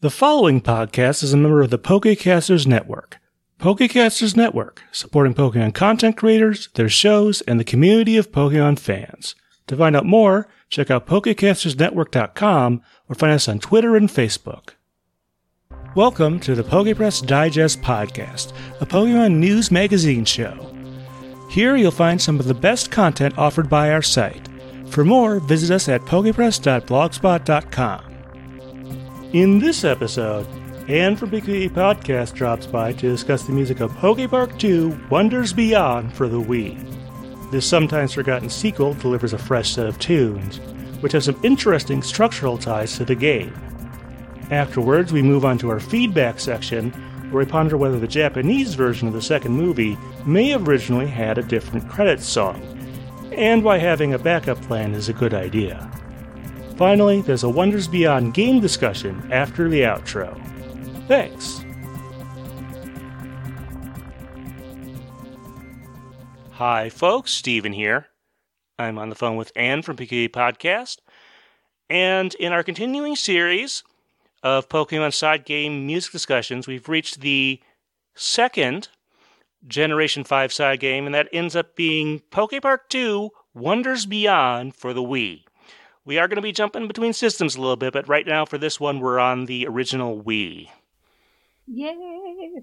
The following podcast is a member of the Pokecasters Network. Pokecasters Network, supporting Pokemon content creators, their shows, and the community of Pokemon fans. To find out more, check out PokecastersNetwork.com or find us on Twitter and Facebook. Welcome to the Pokepress Digest Podcast, a Pokemon news magazine show. Here you'll find some of the best content offered by our site. For more, visit us at pokepress.blogspot.com. In this episode, Anne from Pikapi Podcast drops by to discuss the music of Poke Park 2 Wonders Beyond for the Wii. This sometimes forgotten sequel delivers a fresh set of tunes, which have some interesting structural ties to the game. Afterwards, we move on to our feedback section, where we ponder whether the Japanese version of the second movie may have originally had a different credits song, and why having a backup plan is a good idea. Finally, there's a Wonders Beyond game discussion after the outro. Thanks. Hi, folks. Steven here. I'm on the phone with Anne from Pikapi Podcast. And in our continuing series of Pokemon side game music discussions, we've reached the second Generation 5 side game, and that ends up being Poke Park 2 Wonders Beyond for the Wii. We are going to be jumping between systems a little bit, but right now for this one, we're on the original Wii. Yay!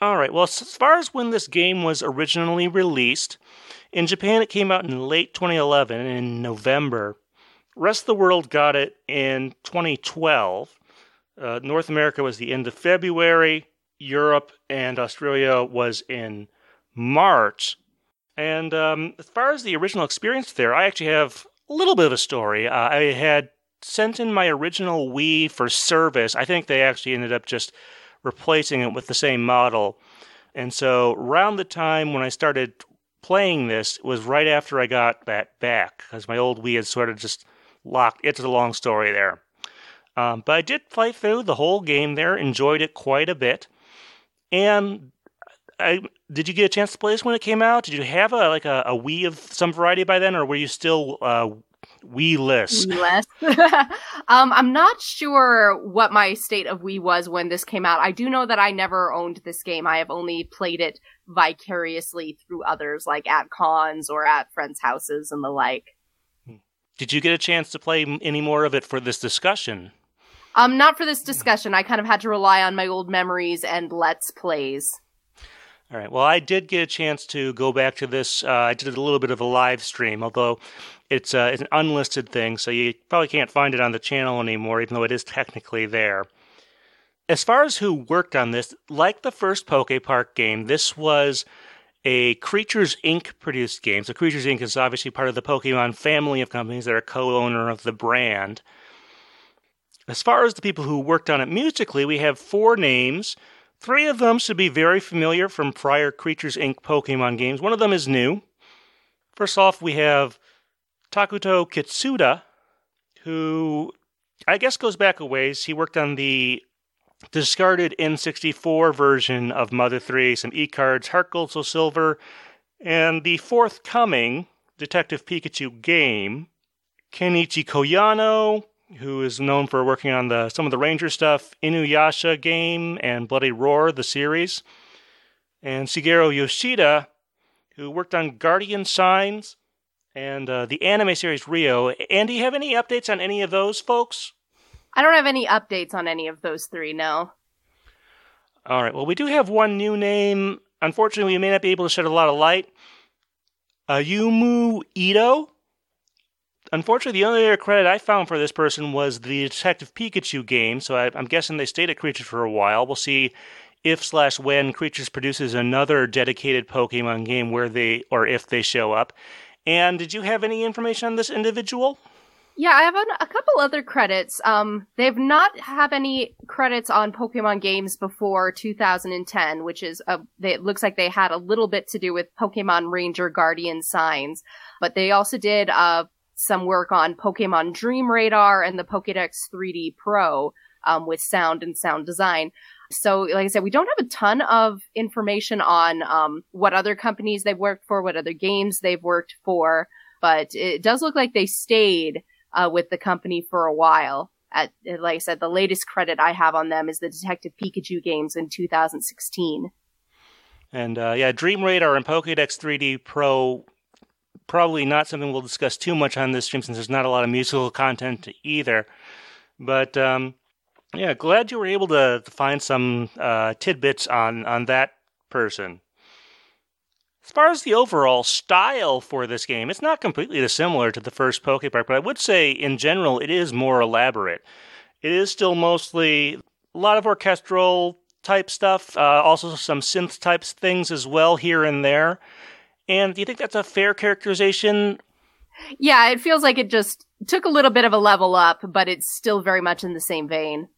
All right, well, as far as when this game was originally released, in Japan it came out in late 2011, in November. Rest of the world got it in 2012. Uh, North America was the end of February. Europe and Australia was in March. And um, as far as the original experience there, I actually have a little bit of a story. Uh, I had sent in my original Wii for service. I think they actually ended up just replacing it with the same model. And so, around the time when I started playing this, was right after I got that back, because my old Wii had sort of just locked. It's a long story there. Um, but I did play through the whole game there, enjoyed it quite a bit. And I did you get a chance to play this when it came out? Did you have a like a, a Wii of some variety by then, or were you still uh, Wii less? Less. um, I'm not sure what my state of Wii was when this came out. I do know that I never owned this game. I have only played it vicariously through others, like at cons or at friends' houses and the like. Did you get a chance to play any more of it for this discussion? Um, not for this discussion. I kind of had to rely on my old memories and let's plays. All right. Well, I did get a chance to go back to this. Uh, I did a little bit of a live stream, although it's, uh, it's an unlisted thing, so you probably can't find it on the channel anymore, even though it is technically there. As far as who worked on this, like the first Poke Park game, this was a Creatures Inc. produced game. So Creatures Inc. is obviously part of the Pokemon family of companies that are co-owner of the brand. As far as the people who worked on it musically, we have four names. Three of them should be very familiar from prior Creatures Inc. Pokemon games. One of them is new. First off, we have Takuto Kitsuta, who I guess goes back a ways. He worked on the discarded N64 version of Mother 3, some e cards, Heart Gold, Soul Silver, and the forthcoming Detective Pikachu game. Kenichi Koyano, who is known for working on the some of the Ranger stuff, Inuyasha game and Bloody Roar, the series, and Shigeru Yoshida, who worked on Guardian Signs and uh, the anime series Rio. And do you have any updates on any of those folks? I don't have any updates on any of those three, no. All right. Well, we do have one new name. Unfortunately, we may not be able to shed a lot of light. Ayumu Ito unfortunately, the only other credit I found for this person was the Detective Pikachu game. So I, am guessing they stayed at Creatures for a while. We'll see if slash when Creatures produces another dedicated Pokemon game where they or if they show up. And did you have any information on this individual? Yeah, I have a, couple other credits. Um, they've not have any credits on Pokemon games before 2010, which is a, they, it looks like they had a little bit to do with Pokemon Ranger Guardian Signs, but they also did uh, some work on Pokemon Dream Radar and the Pokedex 3D Pro um, with sound and sound design. So, like I said, we don't have a ton of information on um, what other companies they've worked for, what other games they've worked for, but it does look like they stayed uh, with the company for a while. At, like I said, the latest credit I have on them is the Detective Pikachu games in 2016. And uh, yeah, Dream Radar and Pokedex 3D Pro probably not something we'll discuss too much on this stream since there's not a lot of musical content either. But um, yeah, glad you were able to, to find some uh, tidbits on on that person. As far as the overall style for this game, it's not completely dissimilar to the first Poke Park, but I would say in general it is more elaborate. It is still mostly a lot of orchestral type stuff, uh, also some synth types things as well here and there. And do you think that's a fair characterization? Yeah, it feels like it just took a little bit of a level up, but it's still very much in the same vein.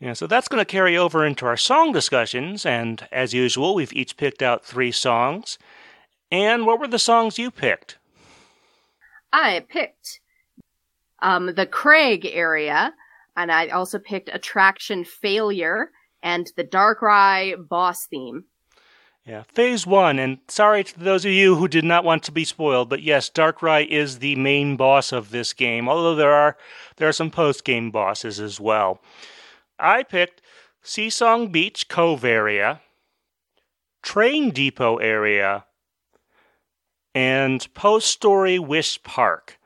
Yeah, so that's going to carry over into our song discussions, and as usual, we've each picked out three songs. And what were the songs you picked? I picked um, the Crag area, and I also picked Attraction Failure and the Dark Darkrai boss theme. Yeah, phase one, and sorry to those of you who did not want to be spoiled, but yes, Darkrai is the main boss of this game, although there are there are some post game bosses as well. I picked Seasong Beach Cove area, Train Depot area, and Post Story Wish Park.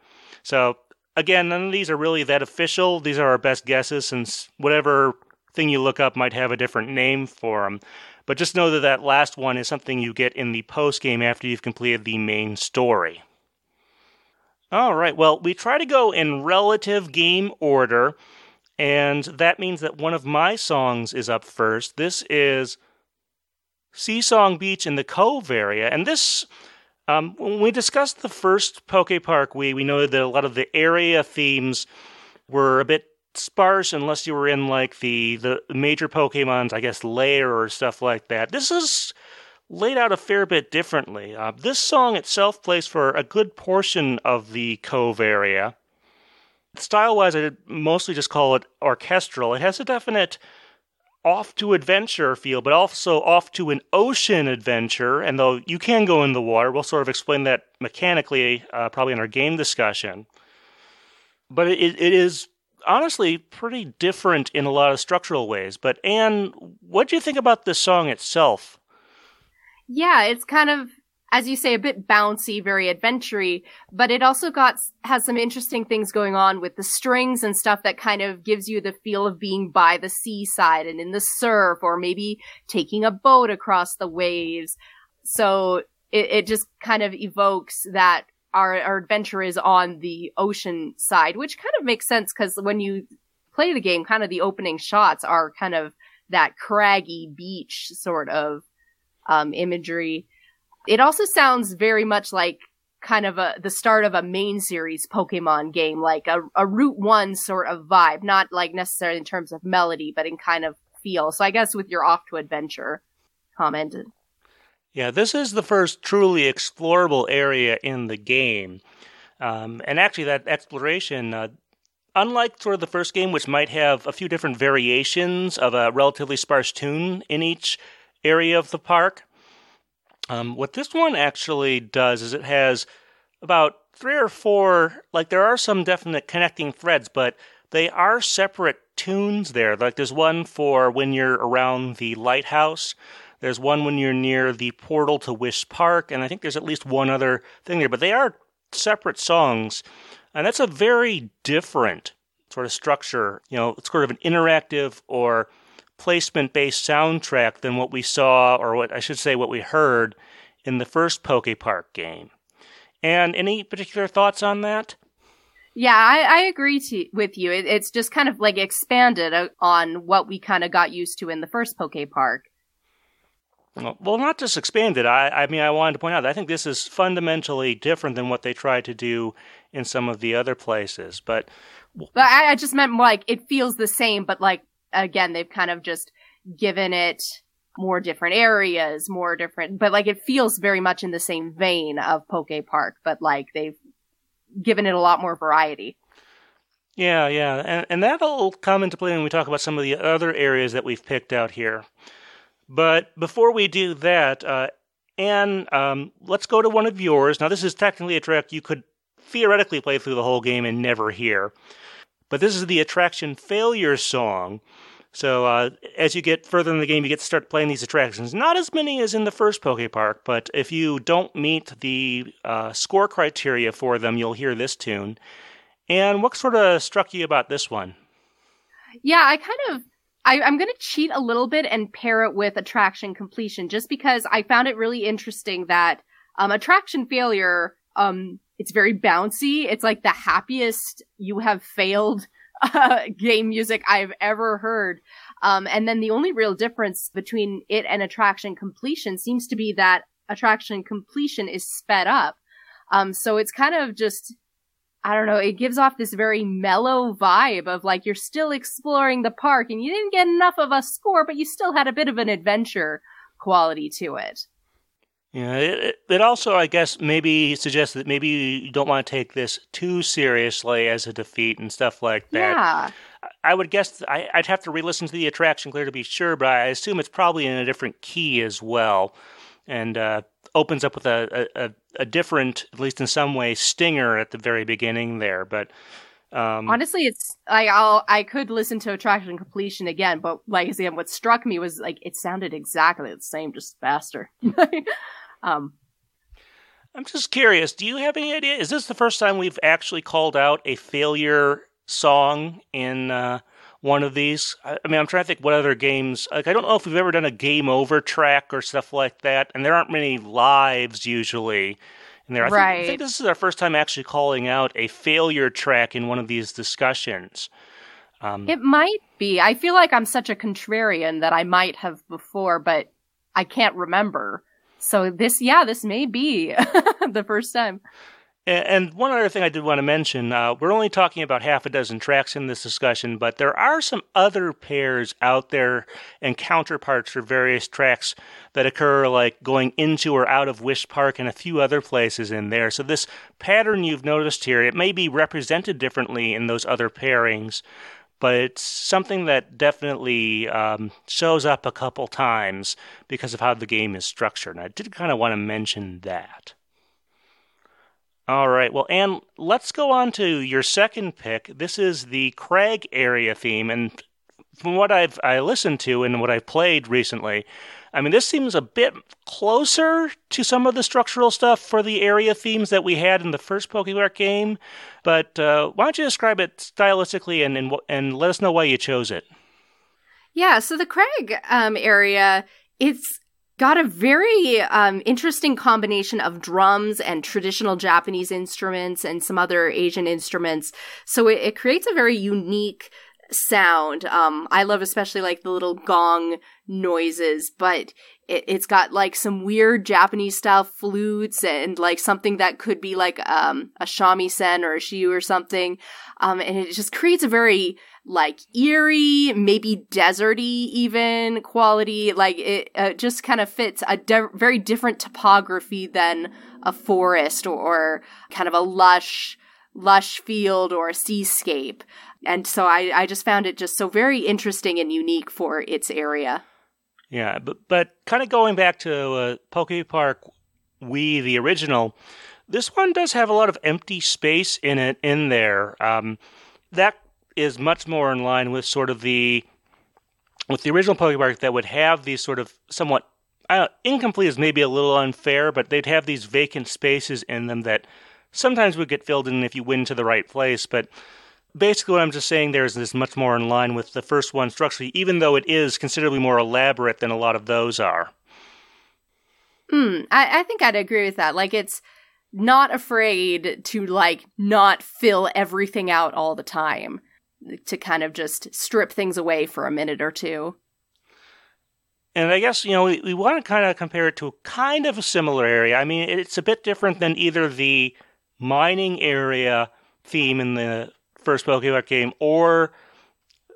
So, again, none of these are really that official. These are our best guesses since whatever thing you look up might have a different name for them. But just know that that last one is something you get in the post game after you've completed the main story. All right, well, we try to go in relative game order. And that means that one of my songs is up first. This is Seasong Beach in the Cove area. And this, um, when we discussed the first Poke Park, we, we noted that a lot of the area themes were a bit sparse unless you were in like the, the major Pokemon's, I guess, lair or stuff like that. This is laid out a fair bit differently. Uh, this song itself plays for a good portion of the Cove area. Style wise, I mostly just call it orchestral. It has a definite off to adventure feel, but also off to an ocean adventure. And though you can go in the water, we'll sort of explain that mechanically, uh, probably in our game discussion. But it, it is honestly pretty different in a lot of structural ways. But Anne, what do you think about the song itself? Yeah, it's kind of as you say, a bit bouncy, very adventury, but it also got has some interesting things going on with the strings and stuff that kind of gives you the feel of being by the seaside and in the surf, or maybe taking a boat across the waves. So it, it just kind of evokes that our, our adventure is on the ocean side, which kind of makes sense because when you play the game, kind of the opening shots are kind of that craggy beach sort of um, imagery it also sounds very much like kind of a the start of a main series Pokemon game, like a, a Route One sort of vibe, not like necessarily in terms of melody, but in kind of feel. So I guess with your off to adventure commented. Yeah, this is the first truly explorable area in the game. Um, and actually, that exploration, uh, unlike sort of the first game, which might have a few different variations of a relatively sparse tune in each area of the park, um, what this one actually does is it has about three or four, like there are some definite connecting threads, but they are separate tunes there. Like there's one for when you're around the lighthouse. There's one when you're near the portal to Wish Park, and I think there's at least one other thing there, but they are separate songs. And that's a very different sort of structure. You know, it's sort of an interactive or placement based soundtrack than what we saw, or what I should say, what we heard in the first Poke Park game. And any particular thoughts on that? Yeah, I, I agree to, with you. It, it's just kind of like expanded uh, on what we kind of got used to in the first Poke Park. Well, not just expanded. I, I mean, I wanted to point out that I think this is fundamentally different than what they tried to do in some of the other places. But, but I, I just meant like it feels the same, but like again, they've kind of just given it more different areas, more different, but like it feels very much in the same vein of Poke Park, but like they've given it a lot more variety. Yeah, yeah, and and that'll come into play when we talk about some of the other areas that we've picked out here. But before we do that, uh, Anne, um, let's go to one of yours. Now, this is technically a track you could theoretically play through the whole game and never hear. but this is the attraction failure song. So uh, as you get further in the game, you get to start playing these attractions. Not as many as in the first Poke Park, but if you don't meet the uh, score criteria for them, you'll hear this tune. And what sort of struck you about this one? Yeah, I kind of I, am going to cheat a little bit and pair it with attraction completion, just because I found it really interesting that um, attraction failure. Um, it's very bouncy. It's like the happiest you have failed uh, game music I've ever heard. Um, and then the only real difference between it and attraction completion seems to be that attraction completion is sped up. Um, so it's kind of just I don't know, it gives off this very mellow vibe of like you're still exploring the park and you didn't get enough of a score, but you still had a bit of an adventure quality to it. Yeah, it, it also, I guess, maybe suggests that maybe you don't want to take this too seriously as a defeat and stuff like that. Yeah. I would guess I, would have to re-listen to the attraction clear to be sure, but I assume it's probably in a different key as well. And uh, opens up with a, a, a different, at least in some way, stinger at the very beginning there. But um, honestly, it's like I'll I could listen to Attraction Completion again, but like I said, what struck me was like it sounded exactly the same, just faster. um, I'm just curious. Do you have any idea? Is this the first time we've actually called out a failure song in? Uh, one of these. I, I mean, I'm trying to think what other games. Like, I don't know if we've ever done a game over track or stuff like that, and there aren't many lives usually in there. I, right. think, I think this is our first time actually calling out a failure track in one of these discussions. Um, it might be. I feel like I'm such a contrarian that I might have before, but I can't remember. So this, yeah, this may be the first time. And one other thing I did want to mention uh, we're only talking about half a dozen tracks in this discussion, but there are some other pairs out there and counterparts for various tracks that occur, like going into or out of Wish Park and a few other places in there. So, this pattern you've noticed here, it may be represented differently in those other pairings, but it's something that definitely um, shows up a couple times because of how the game is structured. And I did kind of want to mention that. All right. Well, Anne, let's go on to your second pick. This is the Crag area theme, and from what I've I listened to and what I've played recently, I mean, this seems a bit closer to some of the structural stuff for the area themes that we had in the first Pokemon game. But uh, why don't you describe it stylistically and, and and let us know why you chose it? Yeah. So the Crag um, area, it's got a very um, interesting combination of drums and traditional Japanese instruments and some other Asian instruments. So it, it creates a very unique sound. Um, I love especially like the little gong noises, but it, has got like some weird Japanese style flutes and like something that could be like um, a shamisen or a shiu or something. Um, and it just creates a very like eerie, maybe deserty even quality. Like it uh, just kind of fits a de- very different topography than a forest or, or, kind of a lush, lush field or a seascape. And so I, I just found it just so very interesting and unique for its area. Yeah, but but kind of going back to uh, Poke Park Wii, the original, this one does have a lot of empty space in it in there. Um, that is much more in line with sort of the with the original Pokemon that would have these sort of somewhat incomplete is maybe a little unfair, but they'd have these vacant spaces in them that sometimes would get filled in if you went to the right place. But basically, what I'm just saying there is this much more in line with the first one structurally, even though it is considerably more elaborate than a lot of those are. Hmm, I, I think I'd agree with that. Like it's not afraid to like not fill everything out all the time to kind of just strip things away for a minute or two. And I guess, you know, we, we want to kind of compare it to kind of a similar area. I mean, it's a bit different than either the mining area theme in the first Pokemon game or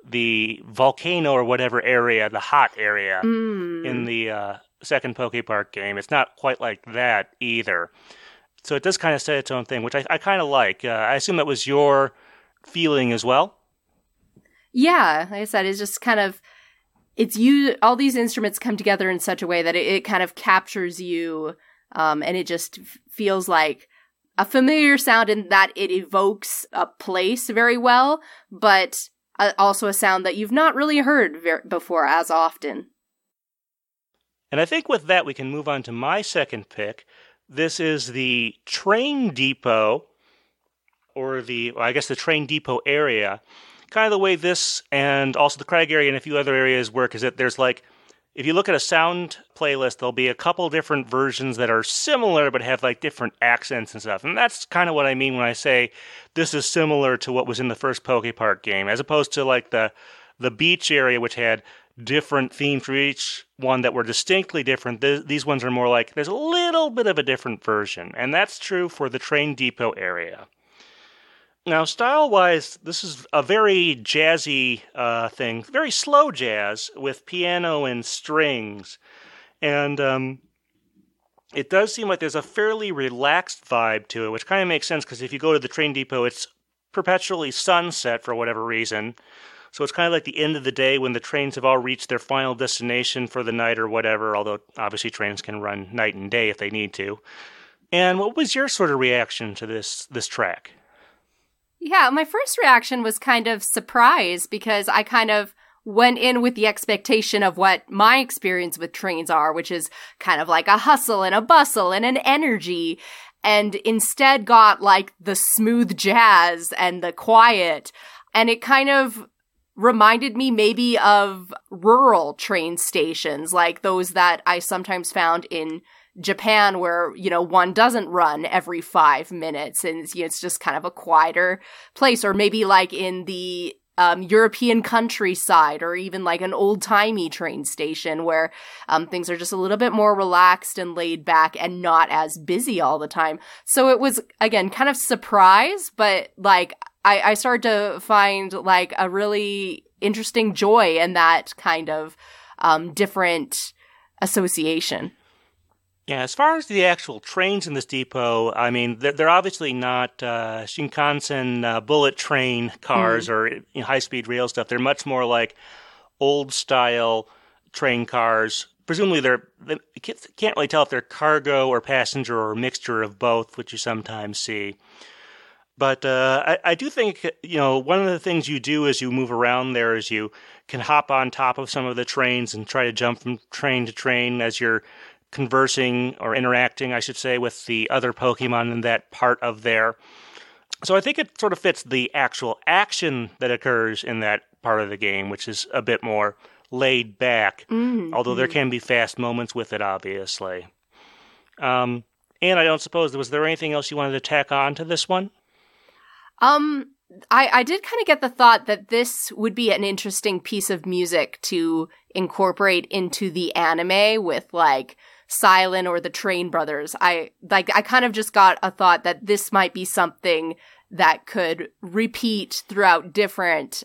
the volcano or whatever area, the hot area mm. in the uh, second Pokepark game. It's not quite like that either. So it does kind of say its own thing, which I, I kind of like. Uh, I assume that was your feeling as well. Yeah, like I said, it's just kind of it's you. All these instruments come together in such a way that it, it kind of captures you, um, and it just f- feels like a familiar sound in that it evokes a place very well, but uh, also a sound that you've not really heard ver- before as often. And I think with that, we can move on to my second pick. This is the train depot, or the, well, I guess, the train depot area. Kind of the way this and also the Crag area and a few other areas work is that there's like if you look at a sound playlist, there'll be a couple different versions that are similar but have like different accents and stuff. And that's kind of what I mean when I say this is similar to what was in the first Poke Park game, as opposed to like the the beach area, which had different themes for each one that were distinctly different. Th- these ones are more like there's a little bit of a different version, and that's true for the train depot area. Now, style wise, this is a very jazzy uh, thing, very slow jazz with piano and strings. And um, it does seem like there's a fairly relaxed vibe to it, which kind of makes sense because if you go to the train depot, it's perpetually sunset for whatever reason. So it's kind of like the end of the day when the trains have all reached their final destination for the night or whatever, although obviously trains can run night and day if they need to. And what was your sort of reaction to this this track? Yeah, my first reaction was kind of surprise because I kind of went in with the expectation of what my experience with trains are, which is kind of like a hustle and a bustle and an energy. And instead got like the smooth jazz and the quiet. And it kind of reminded me maybe of rural train stations, like those that I sometimes found in Japan where, you know, one doesn't run every five minutes and it's, you know, it's just kind of a quieter place. Or maybe like in the um, European countryside or even like an old timey train station where um, things are just a little bit more relaxed and laid back and not as busy all the time. So it was, again, kind of surprise, but like I, I started to find like a really interesting joy in that kind of um, different association. Yeah, as far as the actual trains in this depot, I mean, they're, they're obviously not uh, Shinkansen uh, bullet train cars mm. or you know, high speed rail stuff. They're much more like old style train cars. Presumably, they're they can't really tell if they're cargo or passenger or a mixture of both, which you sometimes see. But uh, I, I do think you know one of the things you do as you move around there is you can hop on top of some of the trains and try to jump from train to train as you're conversing or interacting, I should say, with the other Pokemon in that part of there. So I think it sort of fits the actual action that occurs in that part of the game, which is a bit more laid back, mm-hmm. although there can be fast moments with it, obviously. Um, and I don't suppose was there anything else you wanted to tack on to this one? Um, I, I did kind of get the thought that this would be an interesting piece of music to incorporate into the anime with like Silent or the Train Brothers. I like I kind of just got a thought that this might be something that could repeat throughout different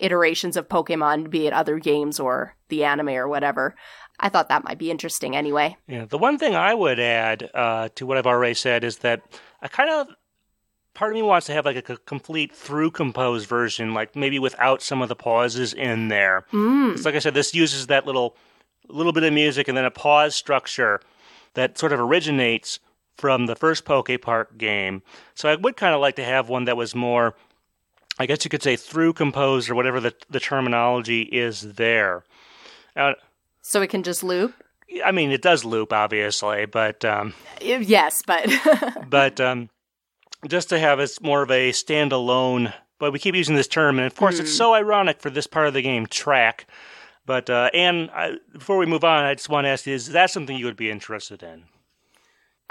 iterations of Pokemon, be it other games or the anime or whatever. I thought that might be interesting anyway. Yeah, the one thing I would add uh, to what I've already said is that I kind of part of me wants to have like a complete through composed version, like maybe without some of the pauses in there. Mm. like I said, this uses that little a little bit of music and then a pause structure that sort of originates from the first Poke Park game. So I would kind of like to have one that was more, I guess you could say, through composed or whatever the, the terminology is there. Uh, so it can just loop? I mean, it does loop, obviously, but. Um, yes, but. but um, just to have it more of a standalone. But we keep using this term, and of course, mm. it's hmm. so ironic for this part of the game, track but uh, Anne, I, before we move on, I just want to ask you: Is that something you would be interested in?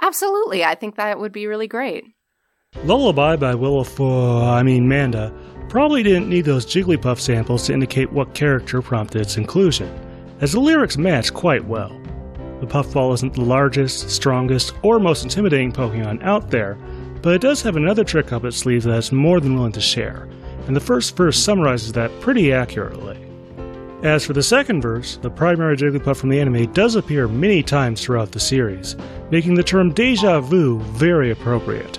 Absolutely, I think that would be really great. Lullaby by Willow for I mean Manda probably didn't need those Jigglypuff samples to indicate what character prompted its inclusion, as the lyrics match quite well. The Puffball isn't the largest, strongest, or most intimidating Pokemon out there, but it does have another trick up its sleeve that it's more than willing to share, and the first verse summarizes that pretty accurately. As for the second verse, the primary Jigglypuff from the anime does appear many times throughout the series, making the term deja vu very appropriate.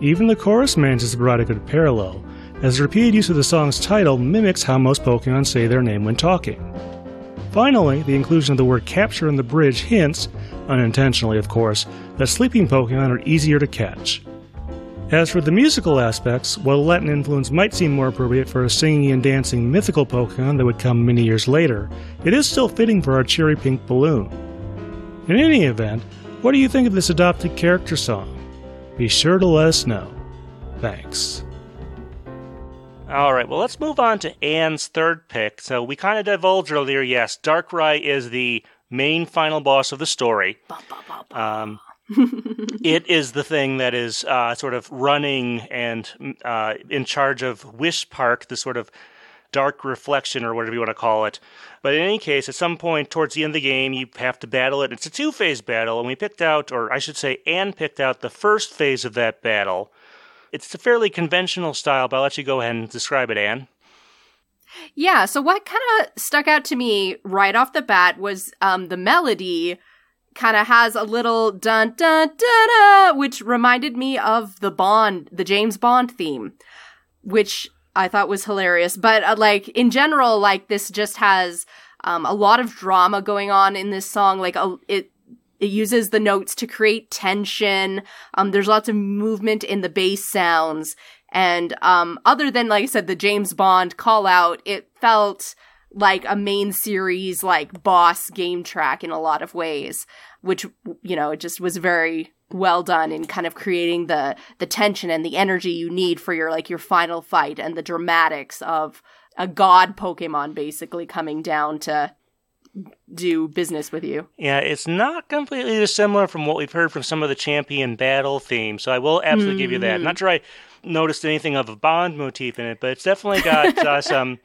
Even the chorus manages to provide a good parallel, as the repeated use of the song's title mimics how most Pokemon say their name when talking. Finally, the inclusion of the word capture in the bridge hints unintentionally of course, that sleeping Pokemon are easier to catch. As for the musical aspects, while Latin influence might seem more appropriate for a singing and dancing mythical Pokemon that would come many years later, it is still fitting for our cherry pink balloon. In any event, what do you think of this adopted character song? Be sure to let us know. Thanks. All right, well, let's move on to Anne's third pick. So we kind of divulged earlier, yes, Darkrai is the main final boss of the story. Um, it is the thing that is uh, sort of running and uh, in charge of Wish Park, the sort of dark reflection or whatever you want to call it. But in any case, at some point towards the end of the game, you have to battle it. It's a two phase battle, and we picked out, or I should say, Anne picked out the first phase of that battle. It's a fairly conventional style, but I'll let you go ahead and describe it, Anne. Yeah, so what kind of stuck out to me right off the bat was um, the melody kind of has a little dun dun dun dun, which reminded me of the Bond, the James Bond theme, which I thought was hilarious. But uh, like in general, like this just has um, a lot of drama going on in this song. Like a, it it uses the notes to create tension. Um, there's lots of movement in the bass sounds. And um, other than, like I said, the James Bond call out, it felt like a main series like boss game track in a lot of ways which you know it just was very well done in kind of creating the the tension and the energy you need for your like your final fight and the dramatics of a god pokemon basically coming down to do business with you. Yeah, it's not completely dissimilar from what we've heard from some of the champion battle themes. So I will absolutely mm. give you that. Not sure I noticed anything of a Bond motif in it, but it's definitely got uh, some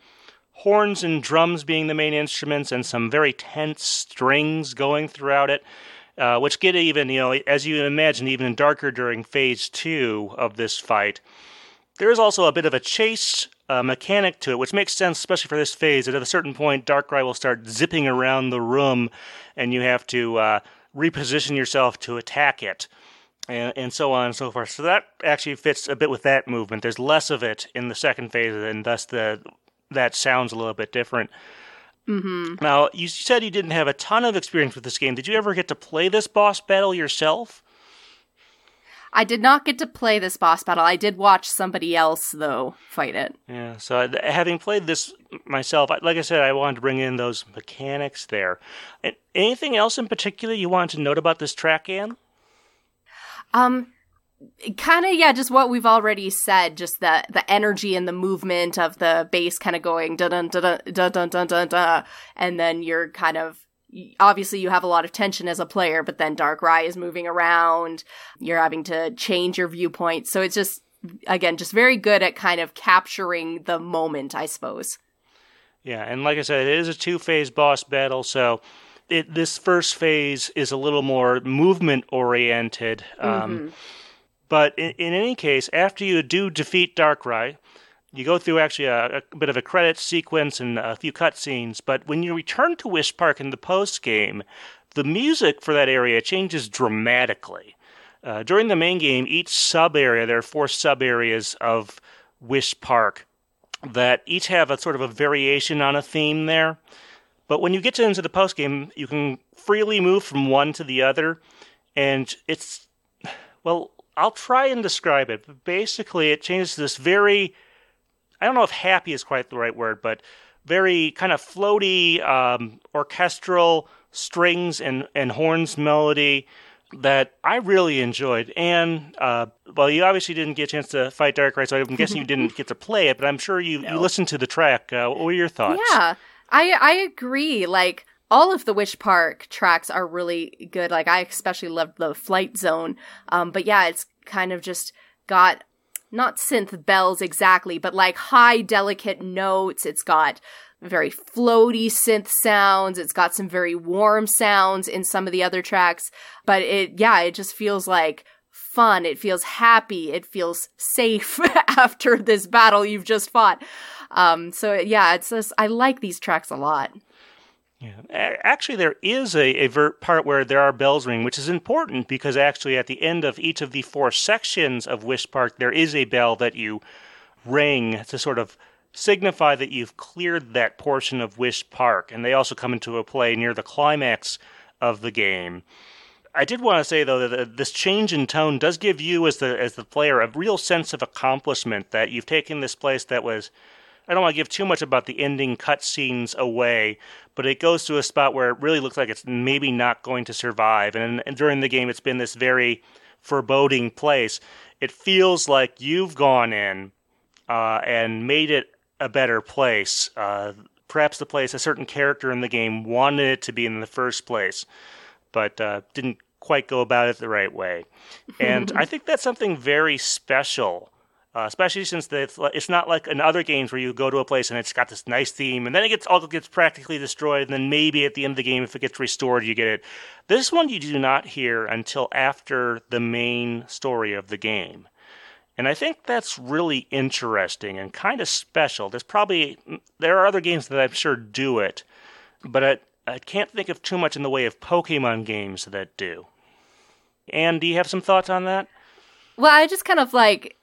horns and drums being the main instruments and some very tense strings going throughout it. Uh, which get even, you know, as you imagine, even darker during phase two of this fight. There is also a bit of a chase uh, mechanic to it, which makes sense, especially for this phase. That at a certain point, Darkrai will start zipping around the room, and you have to uh, reposition yourself to attack it, and, and so on and so forth. So that actually fits a bit with that movement. There's less of it in the second phase, and thus the that sounds a little bit different. Mm-hmm. Now, you said you didn't have a ton of experience with this game. Did you ever get to play this boss battle yourself? I did not get to play this boss battle. I did watch somebody else though fight it. Yeah. So having played this myself, like I said, I wanted to bring in those mechanics there. Anything else in particular you wanted to note about this track, Anne? Um, kind of yeah just what we've already said just the the energy and the movement of the bass kind of going dun dun dun dun dun dun dun dun and then you're kind of obviously you have a lot of tension as a player but then Darkrai is moving around you're having to change your viewpoint. So it's just again just very good at kind of capturing the moment i suppose. Yeah and like i said it is a two phase boss battle so it this first phase is a little more movement oriented um, mm-hmm but in, in any case, after you do defeat Darkrai, you go through actually a, a, bit of a credit sequence and a few cutscenes. But when you return to Wish Park in the post game, the music for that area changes dramatically. Uh, during the main game, each sub area, there are four sub areas of Wish Park that each have a sort of a variation on a theme there. But when you get to, into the post game, you can freely move from one to the other, and it's well, I'll try and describe it. But basically, it changes this very, I don't know if happy is quite the right word, but very kind of floaty um, orchestral strings and, and horns melody that I really enjoyed. And, uh, well, you obviously didn't get a chance to fight Darkrai, so I'm guessing you didn't get to play it, but I'm sure you, no. you listened to the track. Uh, what were your thoughts? Yeah, I, I agree. Like, all of the Wish Park tracks are really good. Like I especially loved the Flight Zone. Um, but yeah, it's kind of just got not synth bells exactly, but like high delicate notes. It's got very floaty synth sounds. It's got some very warm sounds in some of the other tracks. But it, yeah, it just feels like fun. It feels happy. It feels safe after this battle you've just fought. Um, so yeah, it's just, I like these tracks a lot. Yeah. Actually, there is a, a part where there are bells ring, which is important because actually at the end of each of the four sections of Wish Park, there is a bell that you ring to sort of signify that you've cleared that portion of Wish Park. And they also come into a play near the climax of the game. I did want to say though that this change in tone does give you as the as the player a real sense of accomplishment that you've taken this place that was I don't want to give too much about the ending cutscenes away, but it goes to a spot where it really looks like it's maybe not going to survive. And, and during the game, it's been this very foreboding place. It feels like you've gone in uh, and made it a better place. Uh, perhaps the place a certain character in the game wanted it to be in the first place, but uh, didn't quite go about it the right way. And I think that's something very special uh, especially since it's, it's not like in other games where you go to a place and it's got this nice theme, and then it gets all gets practically destroyed, and then maybe at the end of the game, if it gets restored, you get it. This one you do not hear until after the main story of the game. And I think that's really interesting and kind of special. There's probably there are other games that I'm sure do it, but I, I can't think of too much in the way of Pokemon games that do. And do you have some thoughts on that? Well, I just kind of like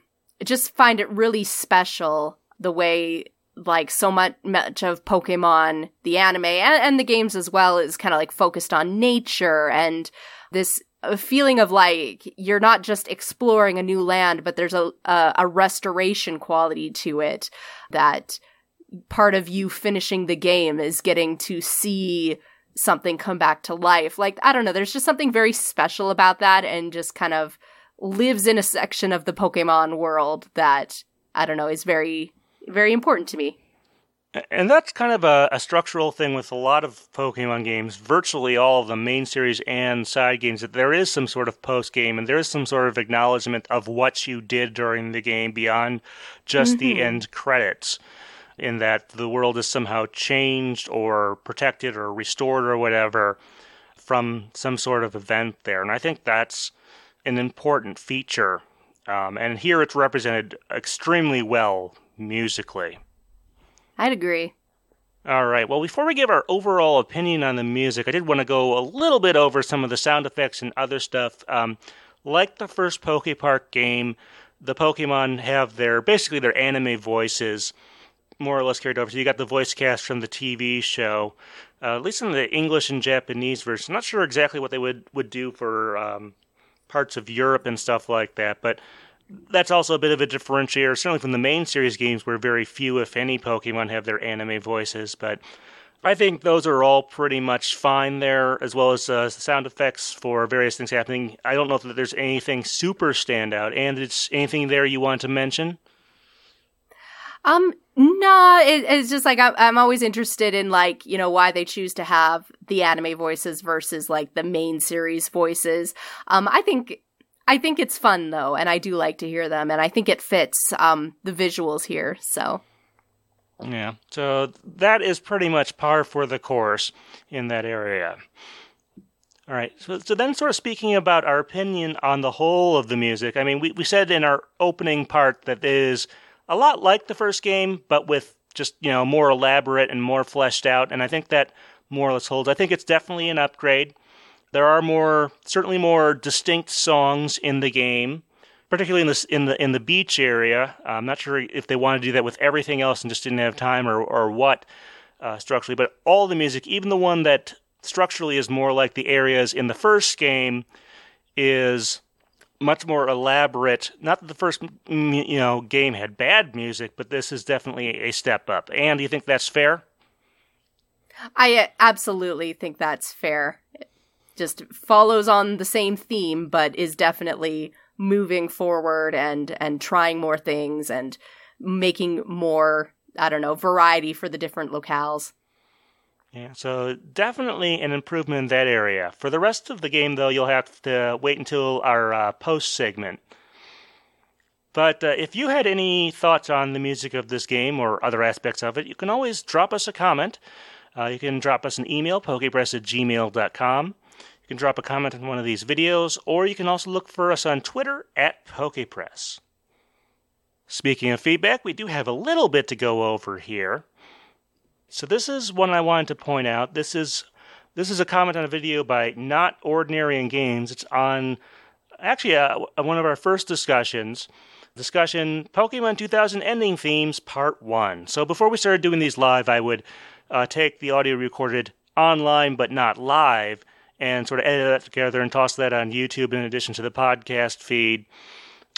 just find it really special the way like so much much of Pokemon, the anime and, and the games as well is kind of like focused on nature and this uh, feeling of like you're not just exploring a new land, but there's a, a, a restoration quality to it that part of you finishing the game is getting to see something come back to life. Like I don't know, there's just something very special about that and just kind of lives in a section of the Pokemon world that I don't know is very very important to me. And that's kind of a, a, structural thing with a lot of Pokemon games, virtually all of the main series and side games, that there is some sort of post game and there is some sort of acknowledgement of what you did during the game beyond just mm-hmm. the end credits. In that the world is somehow changed or protected or restored or whatever from some sort of event there. And I think that's an important feature. Um, and here it's represented extremely well musically. I'd agree. All right. Well, before we give our overall opinion on the music, I did want to go a little bit over some of the sound effects and other stuff. Um, like the first Poke Park game, the Pokemon have their basically their anime voices more or less carried over. So you got the voice cast from the TV show, uh, at least in the English and Japanese version. I'm not sure exactly what they would would do for um, parts of Europe and stuff like that. But that's also a bit of a differentiator, certainly from the main series games, where very few, if any, Pokemon have their anime voices. But I think those are all pretty much fine there, as well as uh, sound effects for various things happening. I don't know if there's anything super standout. And it's anything there you want to mention? Um, no, it, it's just like I'm, I'm always interested in like you know why they choose to have the anime voices versus like the main series voices. Um, I think I think it's fun though, and I do like to hear them, and I think it fits um the visuals here. So yeah, so that is pretty much par for the course in that area. All right. So, so then, sort of speaking about our opinion on the whole of the music, I mean, we, we said in our opening part that is a lot like the first game, but with just you know more elaborate and more fleshed out. And I think that more or less holds. I think it's definitely an upgrade. There are more, certainly more distinct songs in the game, particularly in the in the in the beach area. I'm not sure if they want to do that with everything else and just didn't have time or or what uh, structurally. But all the music, even the one that structurally is more like the areas in the first game, is much more elaborate. Not that the first you know game had bad music, but this is definitely a step up. And do you think that's fair? I uh, absolutely think that's fair. It just follows on the same theme, but is definitely moving forward and and trying more things and making more I don't know variety for the different locales. Yeah, so definitely an improvement in that area. For the rest of the game, though, you'll have to wait until our uh, post segment. But uh, if you had any thoughts on the music of this game or other aspects of it, you can always drop us a comment. Uh, you can drop us an email, pokepress at gmail.com. You can drop a comment on one of these videos, or you can also look for us on Twitter at Pokepress. Speaking of feedback, we do have a little bit to go over here. So this is one I wanted to point out. This is this is a comment on a video by Not Ordinary in Games. It's on actually uh, one of our first discussions. Discussion Pokemon 2000 ending themes part 1. So before we started doing these live, I would uh, take the audio recorded online but not live and sort of edit that together and toss that on YouTube in addition to the podcast feed.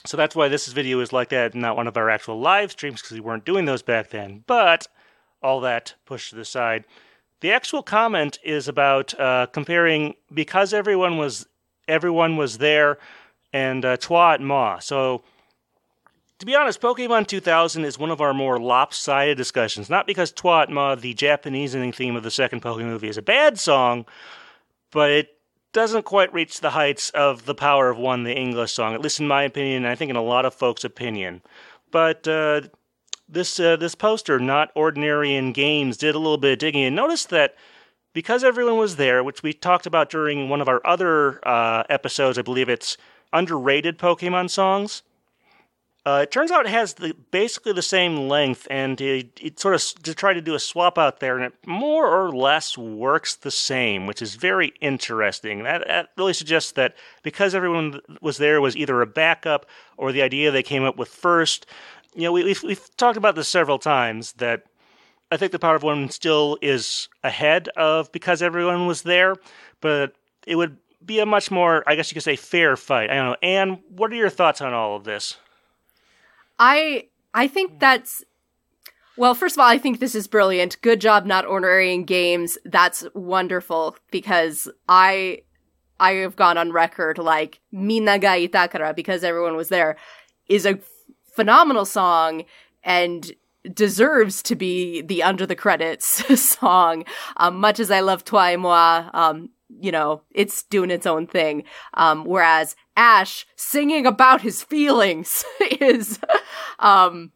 So that's why this video is like that, not one of our actual live streams because we weren't doing those back then. But all that pushed to the side. The actual comment is about uh, comparing because everyone was everyone was there and uh, et Moi. So to be honest, Pokemon 2000 is one of our more lopsided discussions. Not because et Moi, the Japanese ending theme of the second Pokemon movie, is a bad song, but it doesn't quite reach the heights of The Power of One, the English song, at least in my opinion, and I think in a lot of folks' opinion. But uh, this uh, this poster, Not Ordinary in Games, did a little bit of digging and noticed that because everyone was there, which we talked about during one of our other uh, episodes, I believe it's underrated Pokemon songs. Uh, it turns out it has the, basically the same length, and it, it, sort of to try to do a swap out there, and it more or less works the same, which is very interesting. That, that really suggests that because everyone was there was either a backup or the idea they came up with first. You know, we, we've, we've talked about this several times that I think the Power of One still is ahead of because everyone was there, but it would be a much more, I guess you could say, fair fight. I don't know. Anne, what are your thoughts on all of this? I I think that's well, first of all, I think this is brilliant. Good job not ordering games. That's wonderful because I I have gone on record like Minna ga itakara because everyone was there is a phenomenal song and deserves to be the under the credits song. Um, much as I love Toi et Moi, um, you know, it's doing its own thing. Um, whereas Ash singing about his feelings is, um,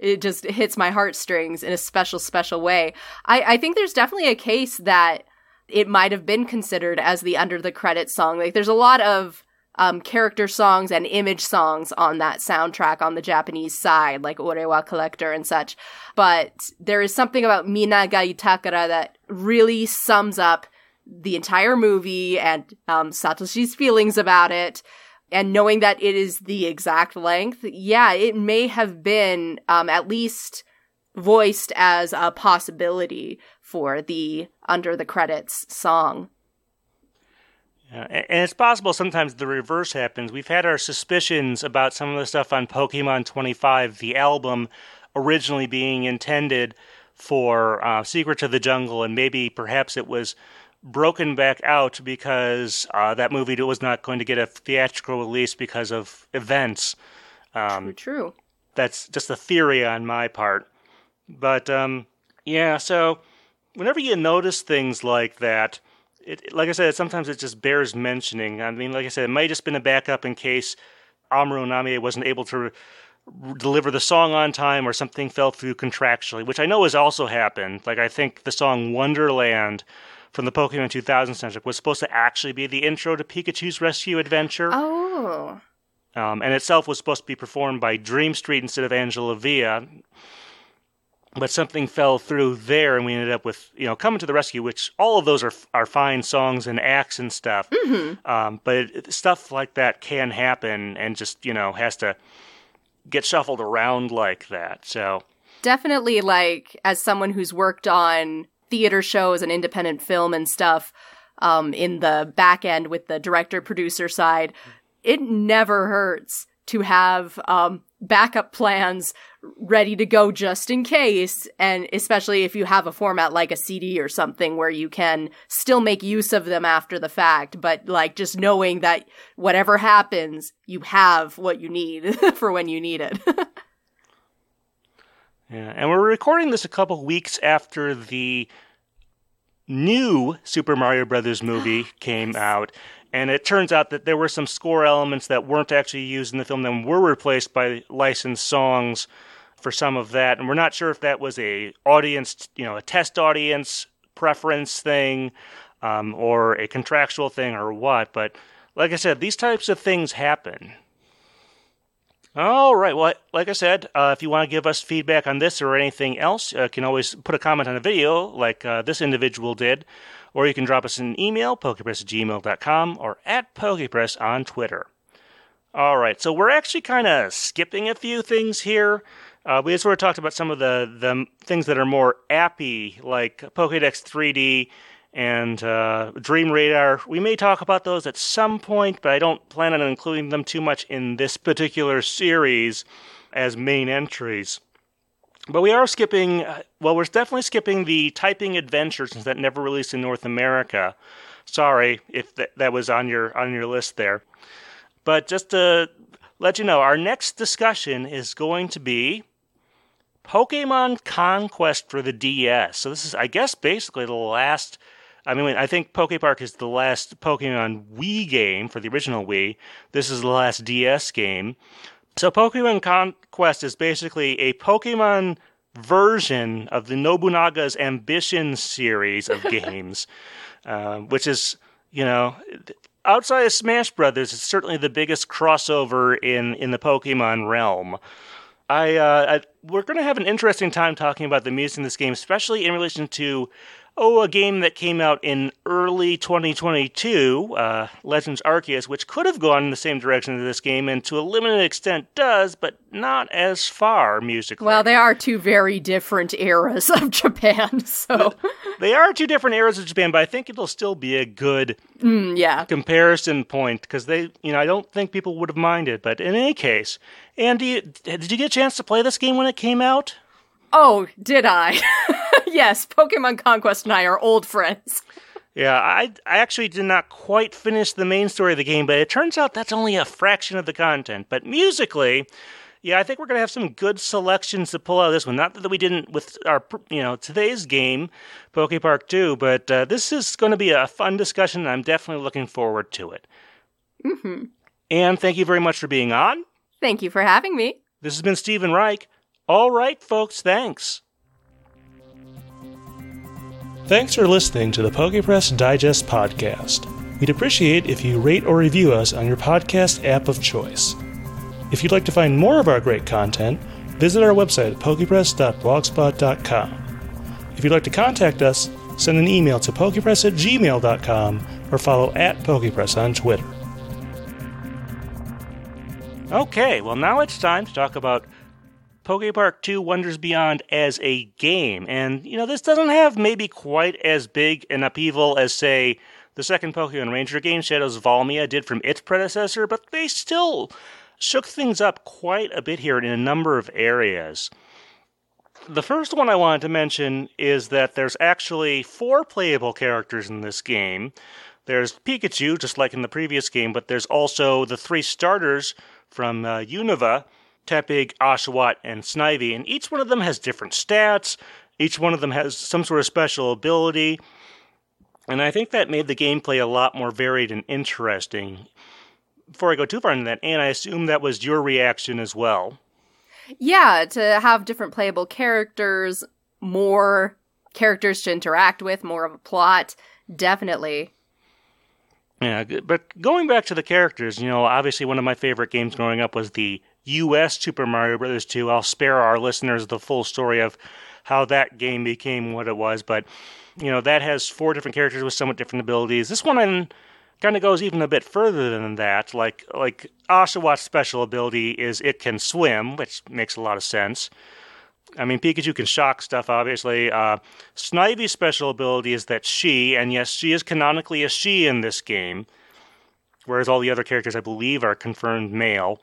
it just hits my heartstrings in a special, special way. I, I think there's definitely a case that it might have been considered as the under the credits song. Like, there's a lot of um, character songs and image songs on that soundtrack on the Japanese side, like Orewa Collector and such. But there is something about Minna ga Itakara that really sums up the entire movie and um, Satoshi's feelings about it, and knowing that it is the exact length, yeah, it may have been um, at least voiced as a possibility for the under the credits song. Yeah, and it's possible sometimes the reverse happens. We've had our suspicions about some of the stuff on Pokemon 25, the album originally being intended for uh, Secrets of the Jungle, and maybe perhaps it was broken back out because uh, that movie was not going to get a theatrical release because of events. Um, true, true. That's just a theory on my part. But um, yeah, so whenever you notice things like that, it, like I said, sometimes it just bears mentioning. I mean, like I said, it might have just been a backup in case Amuro Namie wasn't able to re- deliver the song on time or something fell through contractually, which I know has also happened. Like I think the song Wonderland from the Pokemon 2000 soundtrack was supposed to actually be the intro to Pikachu's Rescue Adventure. Oh. Um, and itself was supposed to be performed by Dream Street instead of Angela Via. But something fell through there, and we ended up with you know coming to the rescue, which all of those are are fine songs and acts and stuff. Mm-hmm. Um, but it, stuff like that can happen, and just you know has to get shuffled around like that. So definitely, like as someone who's worked on theater shows and independent film and stuff um, in the back end with the director producer side, it never hurts to have um, backup plans ready to go just in case. And especially if you have a format like a CD or something where you can still make use of them after the fact, but like just knowing that whatever happens, you have what you need for when you need it. Yeah, and we're recording this a couple weeks after the new Super Mario Brothers movie came out, and it turns out that there were some score elements that weren't actually used in the film that were replaced by licensed songs for some of that, and we're not sure if that was a audience, you know, a test audience preference thing, um, or a contractual thing, or what. But like I said, these types of things happen. All right. Well, like I said, uh, if you want to give us feedback on this or anything else, uh, you can always put a comment on a video like uh, this individual did, or you can drop us an email, pokepress gmail.com, or at pokepress on Twitter. All right. So we're actually kind of skipping a few things here. Uh, we sort of talked about some of the, the things that are more appy, like Pokedex 3D and uh, Dream Radar. We may talk about those at some point, but I don't plan on including them too much in this particular series as main entries. But we are skipping, uh, well, we're definitely skipping the typing adventures since that never released in North America. Sorry if th- that was on your on your list there. But just to let you know, our next discussion is going to be Pokemon Conquest for the DS. So this is, I guess, basically the last. I mean, I think Pokepark is the last Pokemon Wii game for the original Wii. This is the last DS game. So Pokemon Conquest is basically a Pokemon version of the Nobunaga's Ambition series of games, uh, which is, you know, outside of Smash Brothers, it's certainly the biggest crossover in in the Pokemon realm. I, uh, I we're going to have an interesting time talking about the music in this game, especially in relation to oh, a game that came out in early 2022, uh, Legends Arceus, which could have gone in the same direction as this game, and to a limited extent does, but not as far musically. Well, they are two very different eras of Japan, so. they are two different eras of Japan, but I think it'll still be a good mm, yeah. comparison point, because they, you know, I don't think people would have minded, but in any case, Andy, did you get a chance to play this game when it came out? Oh, did I? yes, Pokemon Conquest and I are old friends. Yeah, I I actually did not quite finish the main story of the game, but it turns out that's only a fraction of the content. But musically, yeah, I think we're gonna have some good selections to pull out of this one. Not that we didn't with our you know today's game, Poke Park Two, but uh, this is going to be a fun discussion. and I'm definitely looking forward to it. Mm-hmm. And thank you very much for being on. Thank you for having me. This has been Stephen Reich. All right, folks, thanks. Thanks for listening to the PokePress Digest podcast. We'd appreciate if you rate or review us on your podcast app of choice. If you'd like to find more of our great content, visit our website at pokepress.blogspot.com. If you'd like to contact us, send an email to pokepress at gmail.com or follow at pokepress on Twitter. Okay, well, now it's time to talk about Pokepark 2 Wonders Beyond as a game. And, you know, this doesn't have maybe quite as big an upheaval as, say, the second Pokemon Ranger game, Shadows of Almia, did from its predecessor, but they still shook things up quite a bit here in a number of areas. The first one I wanted to mention is that there's actually four playable characters in this game. There's Pikachu, just like in the previous game, but there's also the three starters from uh, Unova, Tepig, Oshawott, and Snivy, and each one of them has different stats. Each one of them has some sort of special ability. And I think that made the gameplay a lot more varied and interesting. Before I go too far into that, and I assume that was your reaction as well. Yeah, to have different playable characters, more characters to interact with, more of a plot, definitely. Yeah, but going back to the characters, you know, obviously one of my favorite games growing up was the U.S. Super Mario Brothers 2. I'll spare our listeners the full story of how that game became what it was, but you know that has four different characters with somewhat different abilities. This one kind of goes even a bit further than that. Like like Oshawott's special ability is it can swim, which makes a lot of sense. I mean, Pikachu can shock stuff, obviously. Uh, Snivy's special ability is that she, and yes, she is canonically a she in this game, whereas all the other characters, I believe, are confirmed male.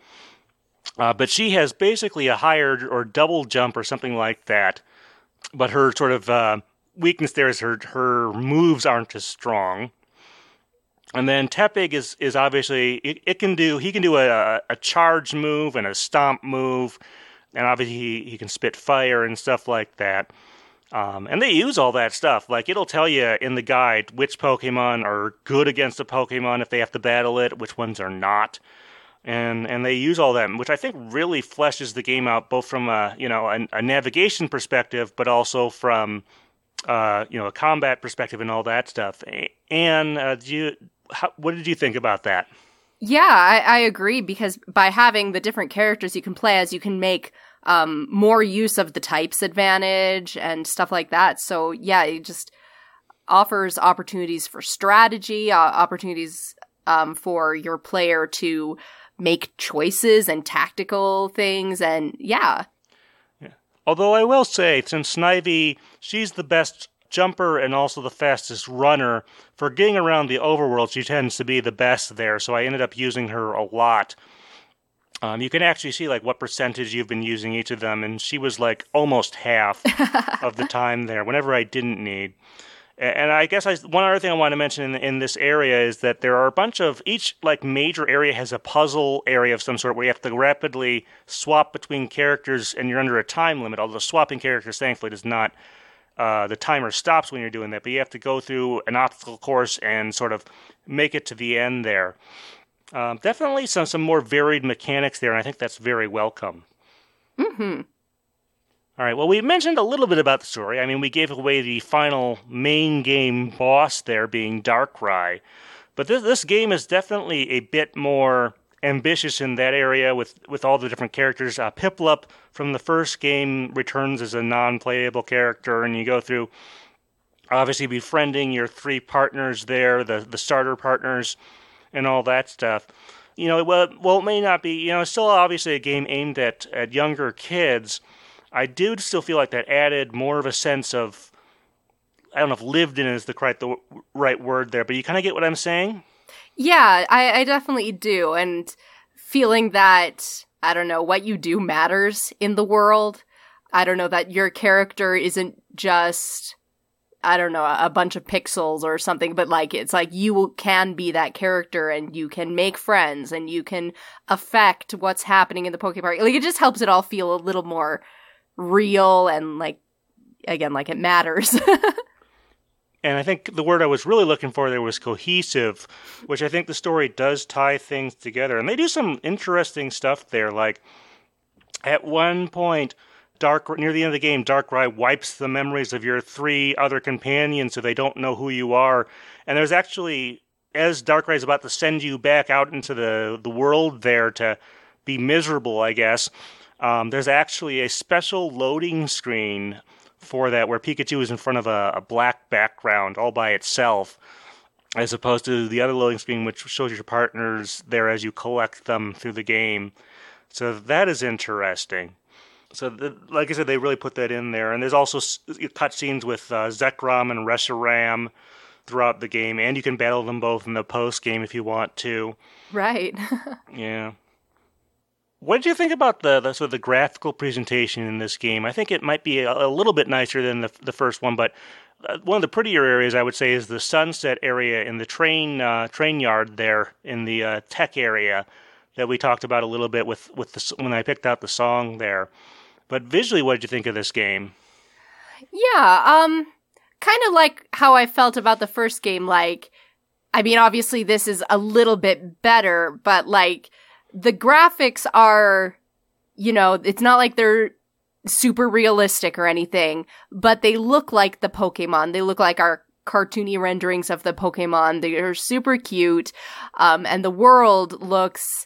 Uh, but she has basically a higher or double jump or something like that. But her sort of uh, weakness there is her her moves aren't as strong. And then Tepig is is obviously it, it can do he can do a, a charge move and a stomp move, and obviously he, he can spit fire and stuff like that. Um, and they use all that stuff. Like it'll tell you in the guide which Pokemon are good against a Pokemon if they have to battle it, which ones are not and and they use all that, which I think really fleshes the game out, both from a you know a, a navigation perspective, but also from uh, you know a combat perspective and all that stuff. And uh, you, how, what did you think about that? Yeah, I, I, agree because by having the different characters you can play as, you can make um, more use of the types advantage and stuff like that. So yeah, it just offers opportunities for strategy, uh, opportunities um, for your player to make choices and tactical things and yeah. yeah. Although I will say, since Snivy, she's the best jumper and also the fastest runner. For getting around the overworld, she tends to be the best there, so I ended up using her a lot. Um, you can actually see like what percentage you've been using each of them, and she was like almost half of the time there. Whenever I didn't need. And I guess I, one other thing I want to mention in, in, this area is that there are a bunch of each like major area has a puzzle area of some sort where you have to rapidly swap between characters and you're under a time limit. Although swapping characters, thankfully, does not. Uh, the timer stops when you're doing that, but you have to go through an obstacle course and sort of make it to the end there. Um, definitely some some more varied mechanics there, and I think that's very welcome. Hmm. All right. Well, we mentioned a little bit about the story. I mean, we gave away the final main game boss there being Darkrai, but this this game is definitely a bit more ambitious in that area with with all the different characters. Uh, Piplup from the first game returns as a non-playable character, and you go through obviously befriending your three partners there, the the starter partners, and all that stuff. You know, well, well, it may not be. You know, it's still obviously a game aimed at at younger kids I do still feel like that added more of a sense of I don't know if lived in is the right the right word there, but you kind of get what I'm saying. Yeah, I, I definitely do, and feeling that I don't know what you do matters in the world. I don't know that your character isn't just I don't know, a bunch of pixels or something, but like it's like you can be that character and you can make friends and you can affect what's happening in the Poke Park. Like it just helps it all feel a little more real and like again like it matters. and I think the word I was really looking for there was cohesive, which I think the story does tie things together. And they do some interesting stuff there. Like at one point, Dark near the end of the game, Darkrai wipes the memories of your three other companions so they don't know who you are. And there's actually as Darkrai is about to send you back out into the the world there to be miserable, I guess. Um, there's actually a special loading screen for that where Pikachu is in front of a, a, black background all by itself, as opposed to the other loading screen which shows your partners there as you collect them through the game. So that is interesting. So, the, like I said, they really put that in there. And there's also cutscenes with uh, Zekrom and Reshiram throughout the game, and you can battle them both in the post game if you want to. Right. yeah. What did you think about the, the sort of the graphical presentation in this game? I think it might be a, a little bit nicer than the the first one, but uh, one of the prettier areas I would say is the sunset area in the train uh, train yard there in the uh, tech area that we talked about a little bit with with the, when I picked out the song there. But visually, what did you think of this game? Yeah, um, kind of like how I felt about the first game. Like, I mean, obviously this is a little bit better, but like the graphics are, you know, it's not like they're super realistic or anything, but they look like the Pokemon. They look like our cartoony renderings of the Pokemon. They are super cute. Um, and the world looks,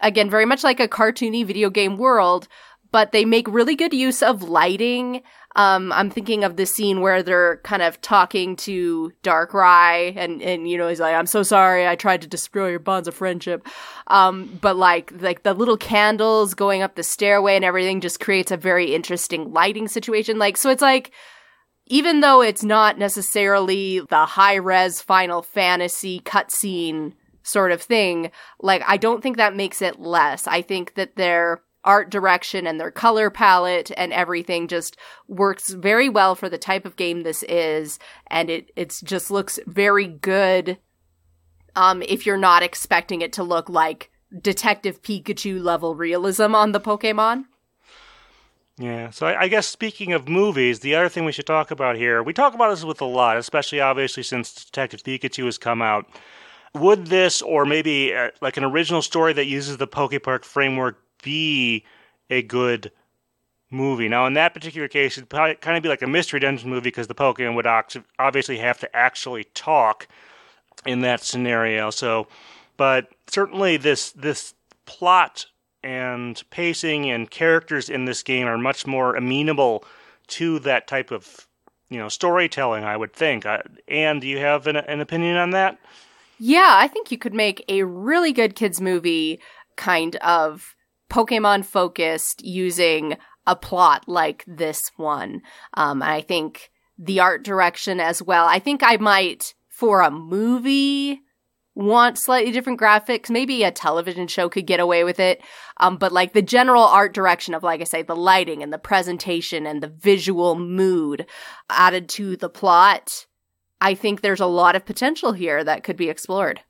again, very much like a cartoony video game world, but they make really good use of lighting um, I'm thinking of the scene where they're kind of talking to Darkrai, and and you know he's like, "I'm so sorry, I tried to destroy your bonds of friendship," um, but like like the little candles going up the stairway and everything just creates a very interesting lighting situation. Like so, it's like even though it's not necessarily the high res Final Fantasy cutscene sort of thing, like I don't think that makes it less. I think that they're art direction and their color palette and everything just works very well for the type of game this is and it it's just looks very good um if you're not expecting it to look like detective pikachu level realism on the pokemon yeah, so I, I, guess speaking of movies, the other thing we should talk about here, we talk about this with a lot, especially obviously since Detective Pikachu has come out. Would this, or maybe uh, like an original story that uses the Pokepark framework, be a good movie. Now, in that particular case, it'd probably kind of be like a mystery dungeon movie because the Pokemon would obviously have to actually talk in that scenario. So, but certainly this this plot and pacing and characters in this game are much more amenable to that type of you know storytelling. I would think. And do you have an, an opinion on that? Yeah, I think you could make a really good kids movie kind of Pokemon focused using a plot like this one. Um, I think the art direction as well. I think I might, for a movie, want slightly different graphics. Maybe a television show could get away with it. Um, but like the general art direction of, like I say, the lighting and the presentation and the visual mood added to the plot, I think there's a lot of potential here that could be explored.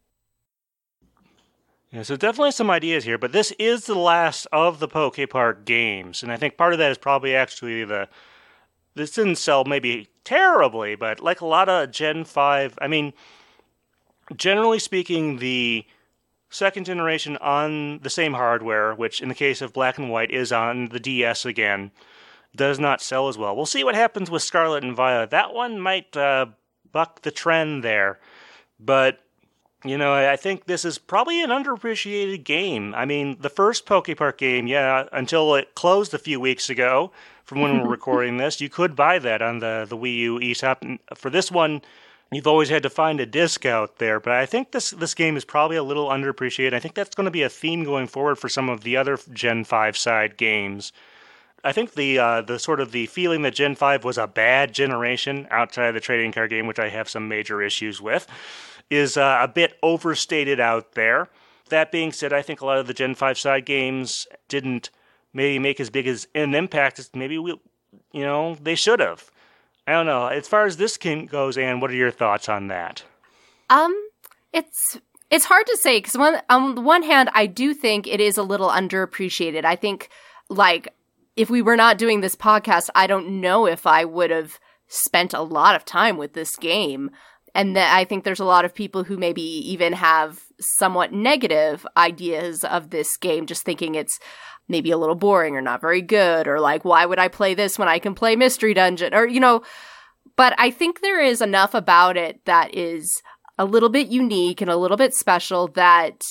Yeah, so definitely some ideas here, but this is the last of the Poke Park games, and I think part of that is probably actually the this didn't sell maybe terribly, but like a lot of Gen five, I mean, generally speaking, the second generation on the same hardware, which in the case of Black and White is on the DS again, does not sell as well. We'll see what happens with Scarlet and Violet. That one might uh, buck the trend there, but you know, I think this is probably an underappreciated game. I mean, the first PokePark game, yeah, until it closed a few weeks ago from when we're recording this, you could buy that on the, the Wii U eShop. For this one, you've always had to find a disc out there. But I think this this game is probably a little underappreciated. I think that's going to be a theme going forward for some of the other Gen 5 side games. I think the uh, the sort of the feeling that Gen 5 was a bad generation outside of the trading card game, which I have some major issues with is uh, a bit overstated out there. That being said, I think a lot of the Gen 5 side games didn't maybe make as big as an impact as maybe we, you know, they should have. I don't know. As far as this game goes, Anne, what are your thoughts on that? Um, it's it's hard to say because on, on the one hand, I do think it is a little underappreciated. I think, like, if we were not doing this podcast, I don't know if I would have spent a lot of time with this game and that I think there's a lot of people who maybe even have somewhat negative ideas of this game, just thinking it's maybe a little boring or not very good, or like, why would I play this when I can play Mystery Dungeon? Or, you know, but I think there is enough about it that is a little bit unique and a little bit special that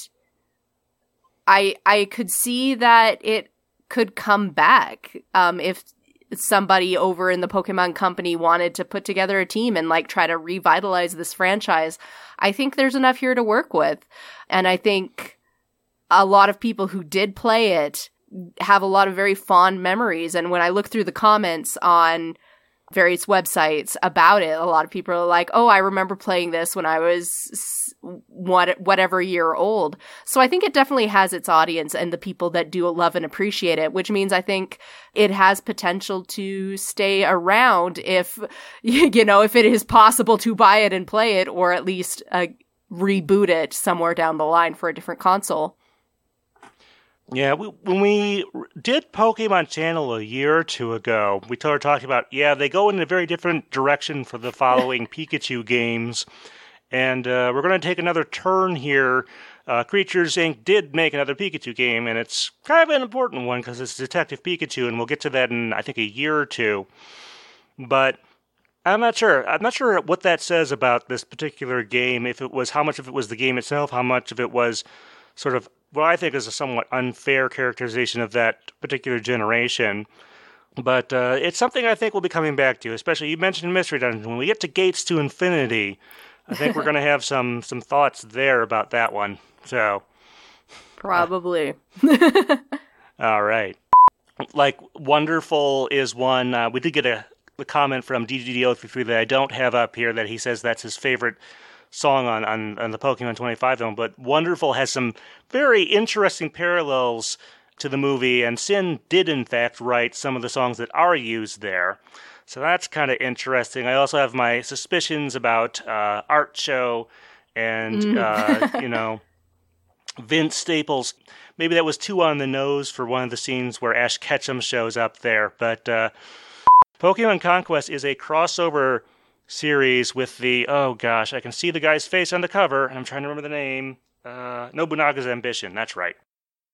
I I could see that it could come back um, if somebody over in the Pokemon company wanted to put together a team and like try to revitalize this franchise, I think there's enough here to work with. And I think a lot of people who did play it have a lot of very fond memories. And when I look through the comments on various websites about it. A lot of people are like, "Oh, I remember playing this when I was what whatever year old." So I think it definitely has its audience and the people that do love and appreciate it, which means I think it has potential to stay around if you know, if it is possible to buy it and play it or at least uh, reboot it somewhere down the line for a different console. Yeah, we, when we did Pokemon Channel a year or two ago, we started talking about yeah they go in a very different direction for the following Pikachu games, and uh, we're going to take another turn here. Uh, Creatures Inc. did make another Pikachu game, and it's kind of an important one because it's Detective Pikachu, and we'll get to that in I think a year or two. But I'm not sure. I'm not sure what that says about this particular game. If it was how much of it was the game itself, how much of it was sort of what I think is a somewhat unfair characterization of that particular generation. But uh, it's something I think we'll be coming back to, especially you mentioned Mystery Dungeon. When we get to Gates to Infinity, I think we're going to have some some thoughts there about that one. So probably. Uh, all right. Like wonderful is one. Uh, we did get a, a comment from DGD033 that I don't have up here that he says that's his favorite song on, on, on the Pokemon 25 film, but Wonderful has some very interesting parallels to the movie, and Cyn did in fact write some of the songs that are used there. So that's kind of interesting. I also have my suspicions about uh, Art Show and, mm. uh, you know, Vince Staples. Maybe that was too on the nose for one of the scenes where Ash Ketchum shows up there. But uh, Pokemon Conquest is a crossover series with the oh gosh, I can see the guy's face on the cover. And I'm trying to remember the name. Uh, Nobunaga's Ambition. That's right.